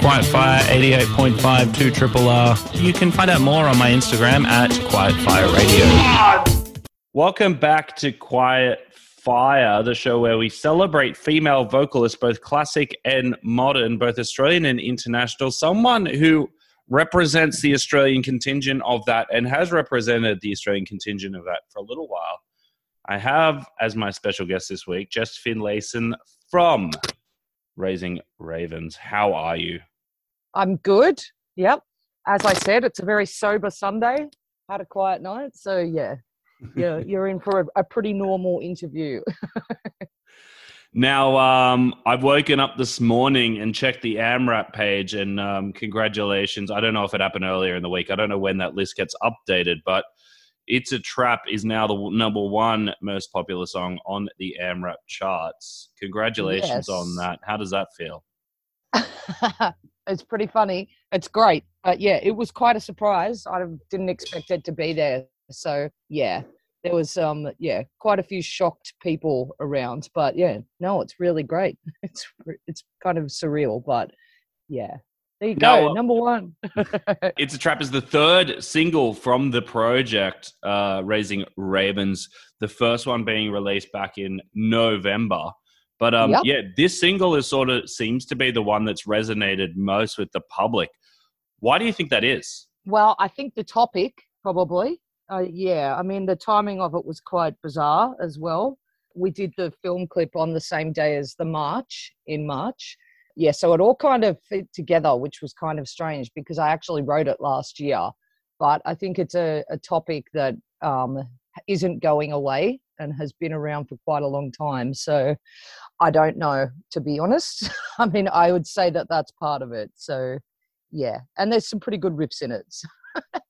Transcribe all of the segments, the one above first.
Quiet Fire 88.5 2 Triple R. You can find out more on my Instagram at Quiet Fire Radio. Welcome back to Quiet Fire, the show where we celebrate female vocalists, both classic and modern, both Australian and international. Someone who represents the Australian contingent of that and has represented the Australian contingent of that for a little while. I have as my special guest this week, Jess Finlayson from Raising Ravens. How are you? I'm good. Yep. As I said, it's a very sober Sunday. Had a quiet night, so yeah, you're you're in for a, a pretty normal interview. Now, um, I've woken up this morning and checked the AMRAP page, and um, congratulations. I don't know if it happened earlier in the week. I don't know when that list gets updated, but It's a Trap is now the number one most popular song on the AMRAP charts. Congratulations Yes. on that. How does that feel? it's pretty funny. It's great, but yeah, it was quite a surprise. I didn't expect it to be there. So yeah, there was um yeah quite a few shocked people around. But yeah, no, it's really great. It's it's kind of surreal, but yeah, there you go, uh, number one. It's a Trap is the third single from the project, uh, Raising Ravens. The first one being released back in November. But um, Yep. yeah, this single is sort of seems to be the one that's resonated most with the public. Why do you think that is? Well, I think the topic probably. Uh, yeah, I mean the timing of it was quite bizarre as well. We did the film clip on the same day as the march in March. Yeah, so it all kind of fit together, which was kind of strange because I actually wrote it last year. But I think it's a, a topic that um, isn't going away and has been around for quite a long time. So I don't know, to be honest. I mean, I would say that that's part of it. So yeah, and there's some pretty good riffs in it.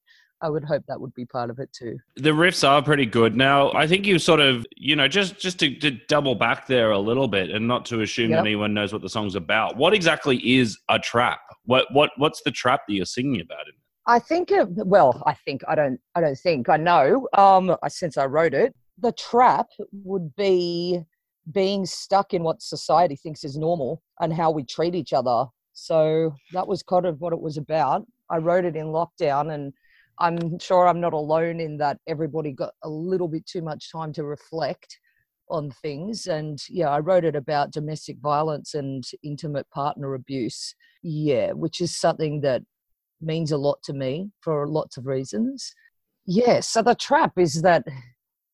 I would hope that would be part of it too. The riffs are pretty good. Now, I think you sort of, you know, just just to, to double back there a little bit, and not to assume Yep. anyone knows what the song's about. What exactly is a trap? What what what's the trap that you're singing about? In I think, it, well, I think I don't, I don't think I know. Um, since I wrote it, the trap would be being stuck in what society thinks is normal and how we treat each other. So that was kind of what it was about. I wrote it in lockdown, and I'm sure I'm not alone in that. Everybody got a little bit too much time to reflect on things, and yeah, I wrote it about domestic violence and intimate partner abuse. Yeah, which is something that means a lot to me for lots of reasons. Yeah, so the trap is that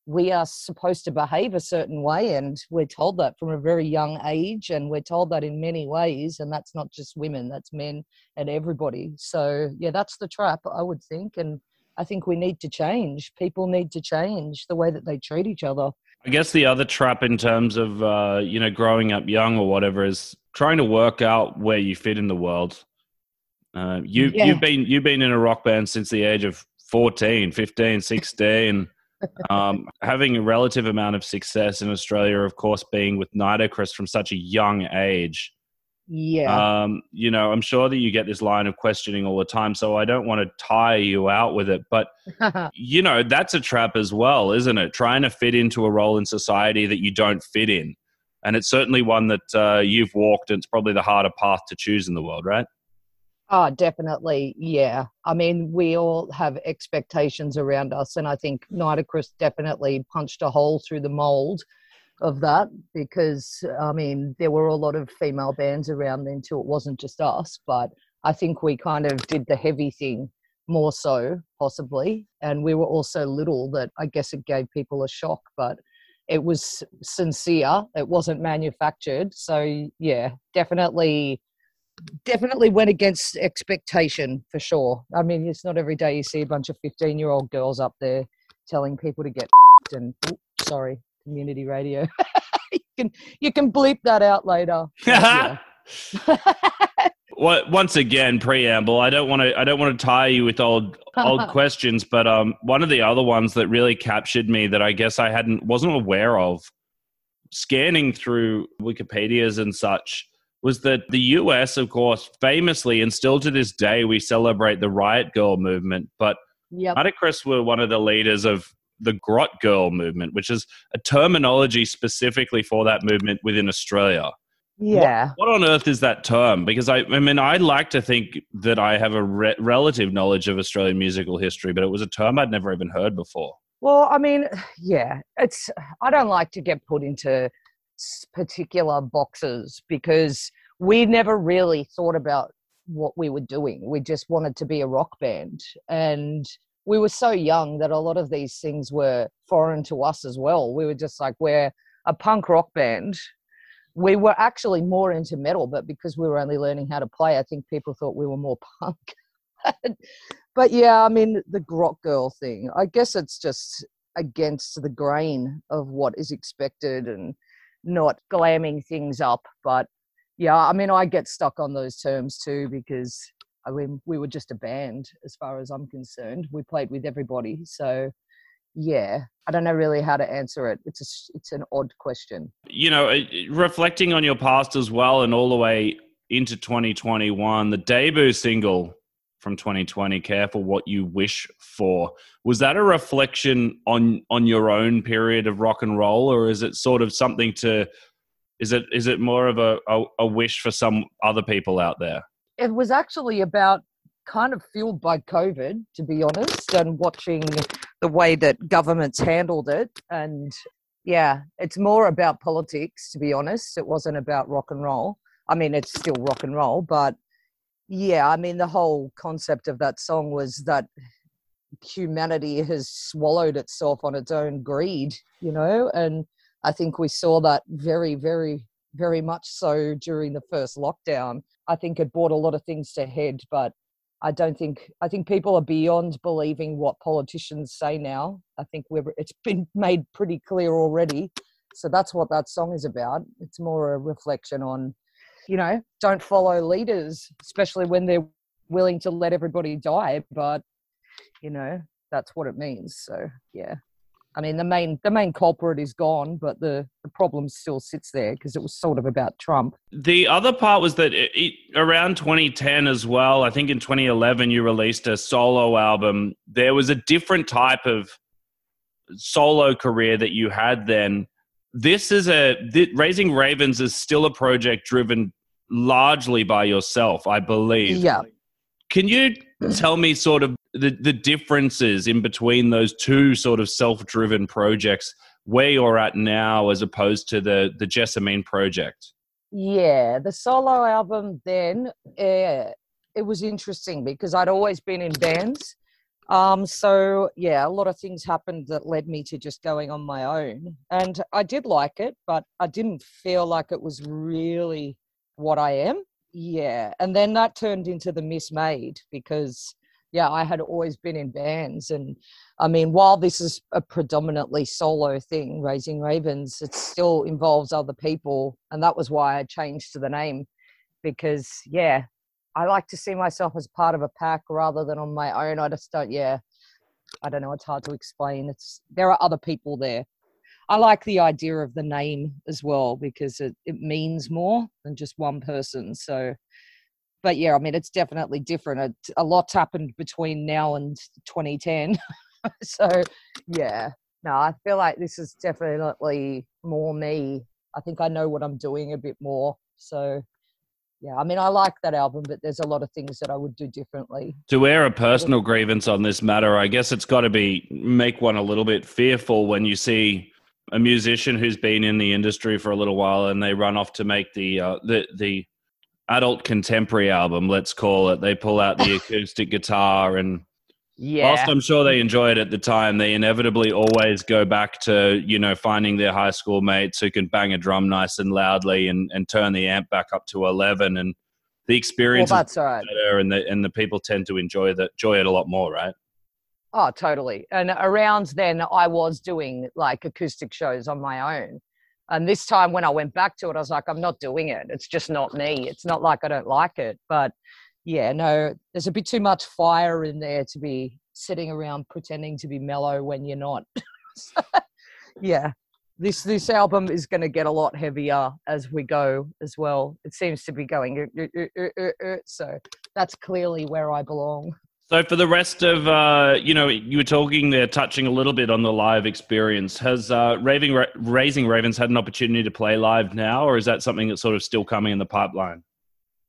we are supposed to behave a certain way, and we're told that from a very young age, and we're told that in many ways, and that's not just women, that's men and everybody. So, yeah, that's the trap, I would think, and I think we need to change. People need to change the way that they treat each other. I guess the other trap in terms of uh, you know growing up young or whatever is trying to work out where you fit in the world. Uh, you Yeah. you've been you've been in a rock band since the age of 14, 15, 16. Um, having a relative amount of success in Australia, of course, being with Nitocris from such a young age. Yeah. Um, you know, I'm sure that you get this line of questioning all the time, so I don't want to tire you out with it. But you know, that's a trap as well, isn't it? Trying to fit into a role in society that you don't fit in. And it's certainly one that uh, you've walked, and it's probably the harder path to choose in the world, right? Oh, definitely. Yeah. I mean, we all have expectations around us. And I think Nitocris definitely punched a hole through the mold of that because, I mean, there were a lot of female bands around then too. It wasn't just us, but I think we kind of did the heavy thing more so, possibly. And we were also little that I guess it gave people a shock, but it was sincere. It wasn't manufactured. So, yeah, definitely definitely went against expectation for sure. I mean, it's not every day you see a bunch of 15 year old girls up there telling people to get and sorry, community radio. you can you can bleep that out later. Well, once again, preamble. I don't want to. I don't want to tire you with old old questions, but um, one of the other ones that really captured me that I guess I hadn't wasn't aware of, scanning through Wikipedia's and such, was that the U.S. of course famously and still to this day we celebrate the Riot Grrrl movement, but Yep. Nitocris were one of the leaders of the grot girl movement, which is a terminology specifically for that movement within Australia. Yeah. What, what on earth is that term? Because I, I mean, I like to think that I have a re- relative knowledge of Australian musical history, but it was a term I'd never even heard before. Well, I mean, yeah, it's. I don't like to get put into particular boxes because we never really thought about what we were doing. We just wanted to be a rock band. And we were so young that a lot of these things were foreign to us as well. We were just like, we're a punk rock band. We were actually more into metal, but because we were only learning how to play, I think people thought we were more punk. but yeah, I mean, the grot girl thing, I guess it's just against the grain of what is expected and not glamming things up. But yeah, I mean, I get stuck on those terms too because I mean, we were just a band as far as I'm concerned. We played with everybody, so yeah, I don't know really how to answer it. It's a, it's an odd question. You know, reflecting on your past as well, and all the way into 2021, the debut single from 2020 careful what you wish for. Was that a reflection on on your own period of rock and roll or is it sort of something to is it is it more of a, a, a wish for some other people out there? It was actually about kind of fueled by covid to be honest and watching the way that governments handled it. And yeah it's more about politics to be honest. It wasn't about rock and roll. I mean it's still rock and roll but yeah, I mean, the whole concept of that song was that humanity has swallowed itself on its own greed, you know, and I think we saw that very, very, very much so during the first lockdown. I think it brought a lot of things to head, but I don't think I think people are beyond believing what politicians say now. I think we're it's been made pretty clear already. So that's what that song is about. It's more a reflection on you know, don't follow leaders, especially when they're willing to let everybody die. But, you know, that's what it means. So, yeah. I mean, the main the main culprit is gone, but the, the problem still sits there because it was sort of about Trump. The other part was that it, it, around 2010 as well, I think in 2011 you released a solo album. There was a different type of solo career that you had then. This is a th- Raising Ravens is still a project driven largely by yourself, I believe. Yeah. Can you tell me sort of the, the differences in between those two sort of self driven projects, where you're at now as opposed to the, the Jessamine project? Yeah, the solo album then, uh, it was interesting because I'd always been in bands. Um, so yeah, a lot of things happened that led me to just going on my own. And I did like it, but I didn't feel like it was really what I am. Yeah. And then that turned into the Mismade because, yeah, I had always been in bands. And I mean, while this is a predominantly solo thing, Raising Ravens, it still involves other people. And that was why I changed to the name because, yeah, I like to see myself as part of a pack rather than on my own. I just don't, yeah, I don't know. It's hard to explain. It's there are other people there. I like the idea of the name as well because it, it means more than just one person. So, but yeah, I mean, it's definitely different. It, a lot's happened between now and 2010. so, yeah, no, I feel like this is definitely more me. I think I know what I'm doing a bit more. So, yeah, I mean, I like that album, but there's a lot of things that I would do differently. To air a personal grievance on this matter, I guess it's got to be make one a little bit fearful when you see a musician who's been in the industry for a little while and they run off to make the uh, the the adult contemporary album let's call it they pull out the acoustic guitar and yeah. whilst i'm sure they enjoy it at the time they inevitably always go back to you know finding their high school mates who can bang a drum nice and loudly and, and turn the amp back up to 11 and the experience well, that's is right. better and the, and the people tend to enjoy that enjoy it a lot more right Oh, totally. And around then, I was doing like acoustic shows on my own. And this time, when I went back to it, I was like, I'm not doing it. It's just not me. It's not like I don't like it. But yeah, no, there's a bit too much fire in there to be sitting around pretending to be mellow when you're not. yeah, this this album is going to get a lot heavier as we go as well. It seems to be going, uh, uh, uh, so that's clearly where I belong. So for the rest of, uh, you know, you were talking there, touching a little bit on the live experience. Has uh, Raving, Raising Ravens had an opportunity to play live now, or is that something that's sort of still coming in the pipeline?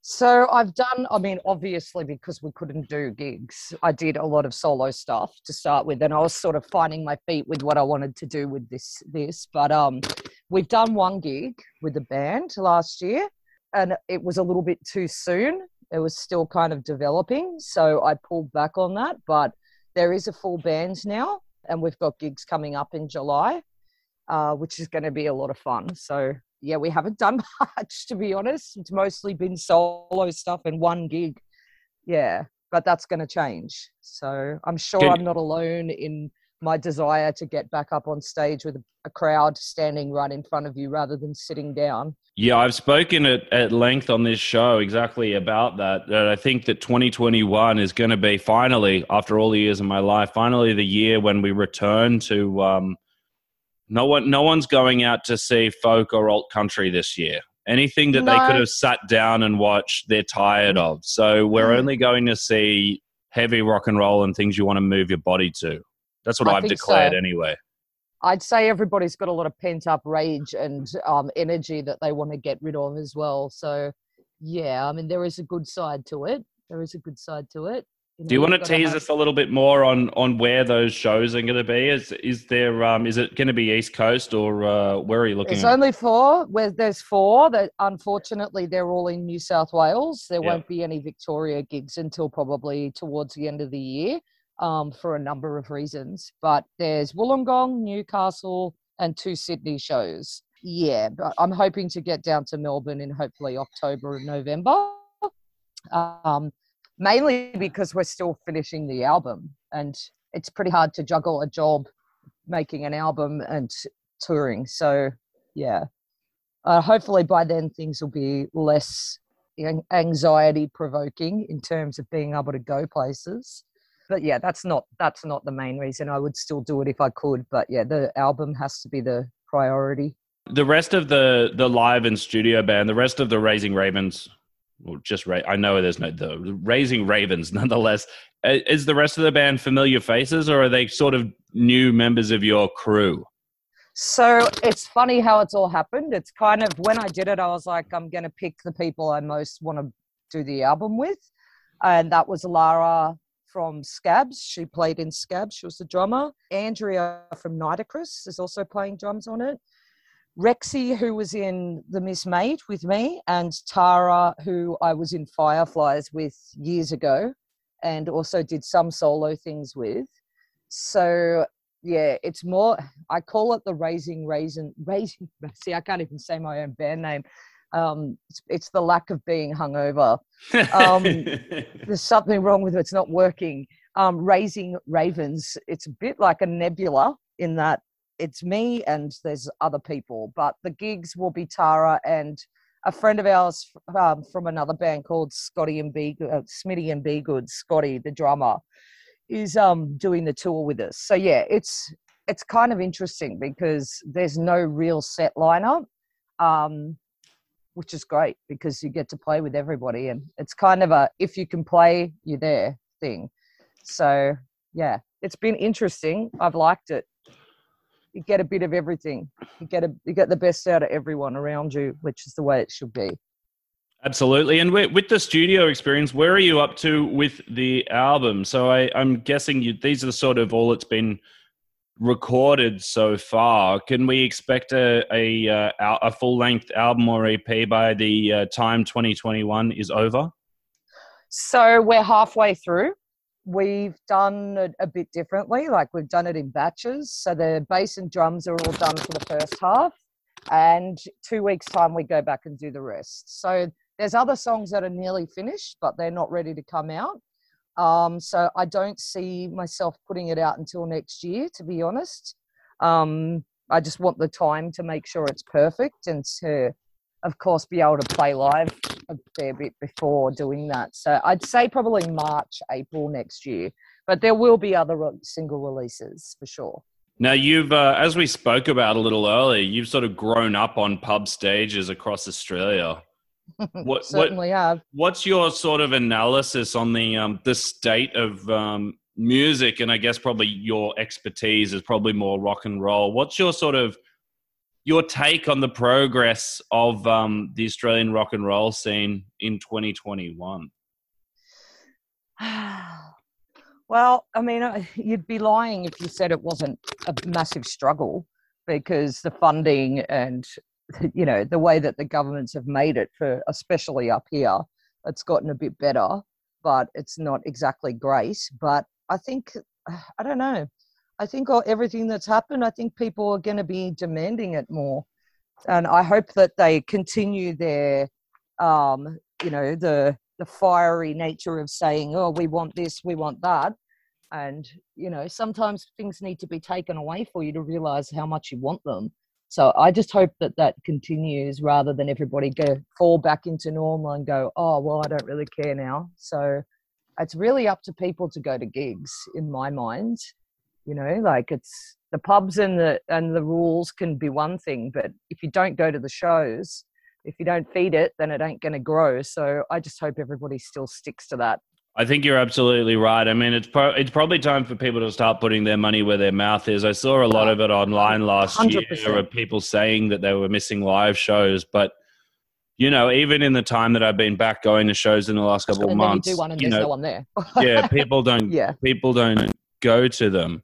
So I've done, I mean, obviously because we couldn't do gigs, I did a lot of solo stuff to start with, and I was sort of finding my feet with what I wanted to do with this. This, but um, we've done one gig with the band last year, and it was a little bit too soon it was still kind of developing. So I pulled back on that. But there is a full band now, and we've got gigs coming up in July, uh, which is going to be a lot of fun. So yeah, we haven't done much to be honest. It's mostly been solo stuff and one gig. Yeah, but that's going to change. So I'm sure. I'm not alone in my desire to get back up on stage with a crowd standing right in front of you rather than sitting down. Yeah, I've spoken at, at length on this show exactly about that. That I think that 2021 is going to be finally, after all the years of my life, finally the year when we return to. Um, no one, no one's going out to see folk or alt country this year. Anything that no. they could have sat down and watched, they're tired of. So we're mm. only going to see heavy rock and roll and things you want to move your body to. That's what I have declared so. anyway. I'd say everybody's got a lot of pent up rage and um, energy that they want to get rid of as well. So, yeah, I mean, there is a good side to it. There is a good side to it. You know, Do you want to tease have... us a little bit more on on where those shows are going to be? Is is there um is it going to be East Coast or uh, where are you looking? There's at? only four. Where there's four that unfortunately they're all in New South Wales. There yeah. won't be any Victoria gigs until probably towards the end of the year um, for a number of reasons. But there's Wollongong, Newcastle, and two Sydney shows. Yeah, but I'm hoping to get down to Melbourne in hopefully October and November. Um, mainly because we're still finishing the album, and it's pretty hard to juggle a job, making an album, and touring. So, yeah. Uh, hopefully by then things will be less anxiety provoking in terms of being able to go places but yeah, that's not that's not the main reason. I would still do it if I could, but yeah, the album has to be the priority. The rest of the the live and studio band, the rest of the Raising Ravens, well, just Ra- I know there's no the Raising Ravens, nonetheless. Uh, is the rest of the band familiar faces, or are they sort of new members of your crew? So it's funny how it's all happened. It's kind of when I did it, I was like, I'm going to pick the people I most want to do the album with, and that was Lara, from Scabs. She played in Scabs. She was the drummer. Andrea from Nitocris is also playing drums on it. Rexy, who was in The Miss Mate with me, and Tara, who I was in Fireflies with years ago and also did some solo things with. So yeah, it's more. I call it the raising raisin raising. See, I can't even say my own band name um, it's, it's, the lack of being hungover. Um, there's something wrong with it. It's not working. Um, raising ravens, it's a bit like a nebula in that it's me and there's other people, but the gigs will be Tara and a friend of ours um, from another band called Scotty and B, uh, Smitty and B Good, Scotty, the drummer, is um, doing the tour with us. So yeah, it's it's kind of interesting because there's no real set lineup. Um, which is great because you get to play with everybody and it's kind of a if you can play you're there thing. So yeah it's been interesting. I've liked it. You get a bit of everything. You get a you get the best out of everyone around you which is the way it should be. Absolutely. And with the studio experience where are you up to with the album? So I, i'm guessing you, these are the sort of all it's been recorded so far. Can we expect a a, uh, a full length album or EP by the uh, time 2021 is over? So we're halfway through. We've done it a bit differently, like we've done it in batches. So the bass and drums are all done for the first half, and two weeks' time we go back and do the rest. So there's other songs that are nearly finished, but they're not ready to come out. Um, so I don't see myself putting it out until next year, to be honest. Um, I just want the time to make sure it's perfect and to, of course, be able to play live a fair bit before doing that. So I'd say probably March, April next year, but there will be other single releases for sure. Now, you've, uh, as we spoke about a little earlier, you've sort of grown up on pub stages across Australia. What, Certainly have. What's your sort of analysis on the um, the state of um, music, and I guess probably your expertise is probably more rock and roll. What's your sort of your take on the progress of um, the Australian rock and roll scene in 2021? well, I mean, you'd be lying if you said it wasn't a massive struggle because the funding and you know the way that the governments have made it for especially up here it's gotten a bit better but it's not exactly great. But i think i don't know. I think everything that's happened i think people are going to be demanding it more. And i hope that they continue their um you know the the fiery nature of saying oh we want this we want that. And you know sometimes things need to be taken away for you to realize how much you want them so I just hope that that continues rather than everybody go fall back into normal and go, oh well, I don't really care now. So it's really up to people to go to gigs, in my mind. You know, like it's the pubs and the and the rules can be one thing, but if you don't go to the shows, if you don't feed it, then it ain't going to grow. So I just hope everybody still sticks to that. I think you're absolutely right. I mean, it's pro- it's probably time for people to start putting their money where their mouth is. I saw a lot of it online last 100%. year of people saying that they were missing live shows, but you know, even in the time that I've been back going to shows in the last couple of months, you do one and you know, no one there. yeah, people don't. Yeah. people don't go to them.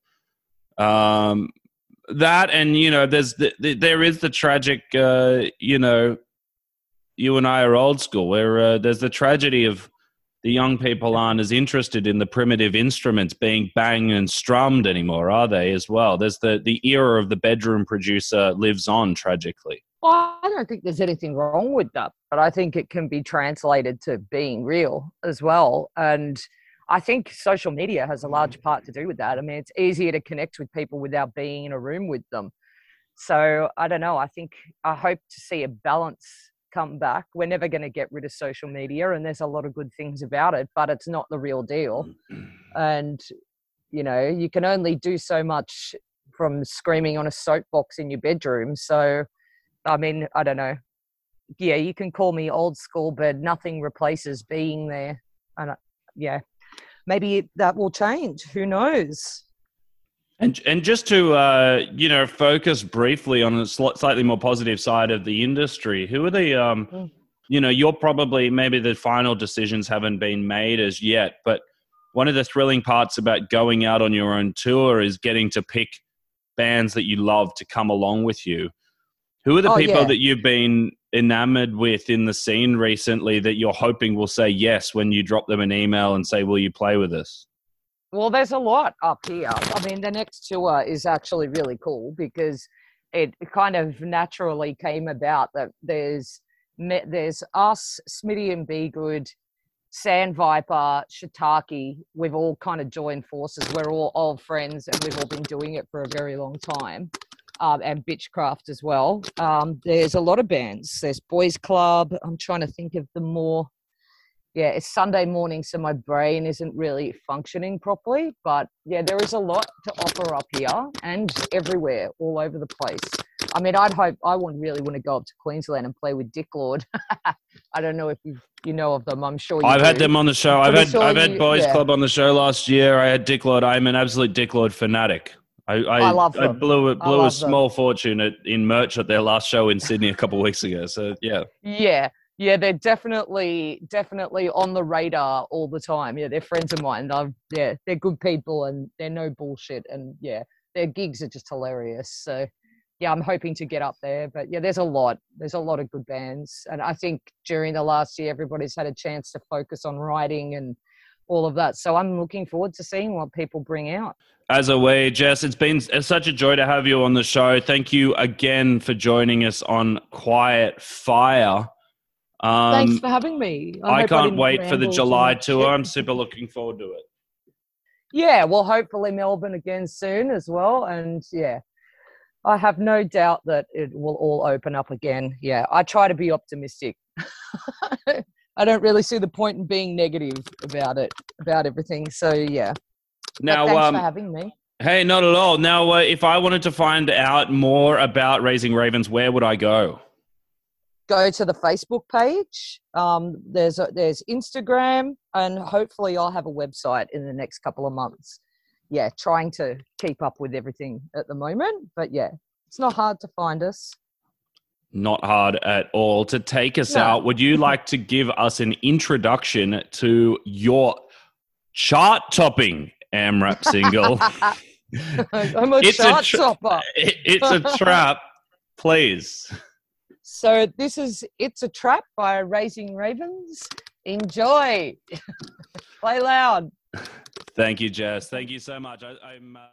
Um, that and you know, there's the, the, there is the tragic. Uh, you know, you and I are old school. Where uh, there's the tragedy of the young people aren't as interested in the primitive instruments being banged and strummed anymore, are they? As well, there's the the era of the bedroom producer lives on tragically. Well, I don't think there's anything wrong with that, but I think it can be translated to being real as well. And I think social media has a large part to do with that. I mean, it's easier to connect with people without being in a room with them. So I don't know. I think I hope to see a balance come back. We're never going to get rid of social media, and there's a lot of good things about it, but it's not the real deal. And, you know, you can only do so much from screaming on a soapbox in your bedroom. So, I mean, I don't know. Yeah, you can call me old school, but nothing replaces being there. And uh, yeah, maybe that will change. Who knows? And and just to uh, you know focus briefly on the slightly more positive side of the industry, who are the um, mm. you know you're probably maybe the final decisions haven't been made as yet, but one of the thrilling parts about going out on your own tour is getting to pick bands that you love to come along with you. Who are the oh, people yeah. that you've been enamored with in the scene recently that you're hoping will say yes when you drop them an email and say, "Will you play with us?" Well, there's a lot up here. I mean, the next tour is actually really cool because it kind of naturally came about that there's there's us, Smitty and Be Good, Sand Viper, Shiitake. We've all kind of joined forces. We're all old friends, and we've all been doing it for a very long time. Um, and Bitchcraft as well. Um, there's a lot of bands. There's Boys Club. I'm trying to think of the more yeah, it's Sunday morning, so my brain isn't really functioning properly. But yeah, there is a lot to offer up here and everywhere, all over the place. I mean, I'd hope I would really want to go up to Queensland and play with DickLord. I don't know if you you know of them. I'm sure you I've do. had them on the show. I've had I've you, had Boys yeah. Club on the show last year. I had DickLord. I'm an absolute DickLord fanatic. I, I, I love them. I blew, it, blew a small them. fortune at, in merch at their last show in Sydney a couple of weeks ago. So yeah. Yeah, yeah, they're definitely definitely on the radar all the time. Yeah, they're friends of mine. I've, yeah, they're good people and they're no bullshit. And yeah, their gigs are just hilarious. So yeah, I'm hoping to get up there. But yeah, there's a lot. There's a lot of good bands, and I think during the last year, everybody's had a chance to focus on writing and all of that. So I'm looking forward to seeing what people bring out. As a way, Jess, it's been such a joy to have you on the show. Thank you again for joining us on Quiet Fire. Um, Thanks for having me. I, I can't I wait for the July tour. I'm super looking forward to it. Yeah, well, hopefully Melbourne again soon as well. And yeah, I have no doubt that it will all open up again. Yeah, I try to be optimistic. I don't really see the point in being negative about it, about everything. So yeah. Now, but thanks um, for having me. Hey, not at all. Now, uh, if I wanted to find out more about Raising Ravens, where would I go? Go to the Facebook page. Um, there's a, there's Instagram, and hopefully I'll have a website in the next couple of months. Yeah, trying to keep up with everything at the moment, but yeah, it's not hard to find us. Not hard at all. To take us No. out, would you like to give us an introduction to your chart topping AMRAP single? I'm a It's a chart topper. It's a trap, please. So this is "It's a Trap" by Raising Ravens. Enjoy. Play loud. Thank you, Jess. Thank you so much. I. Uh...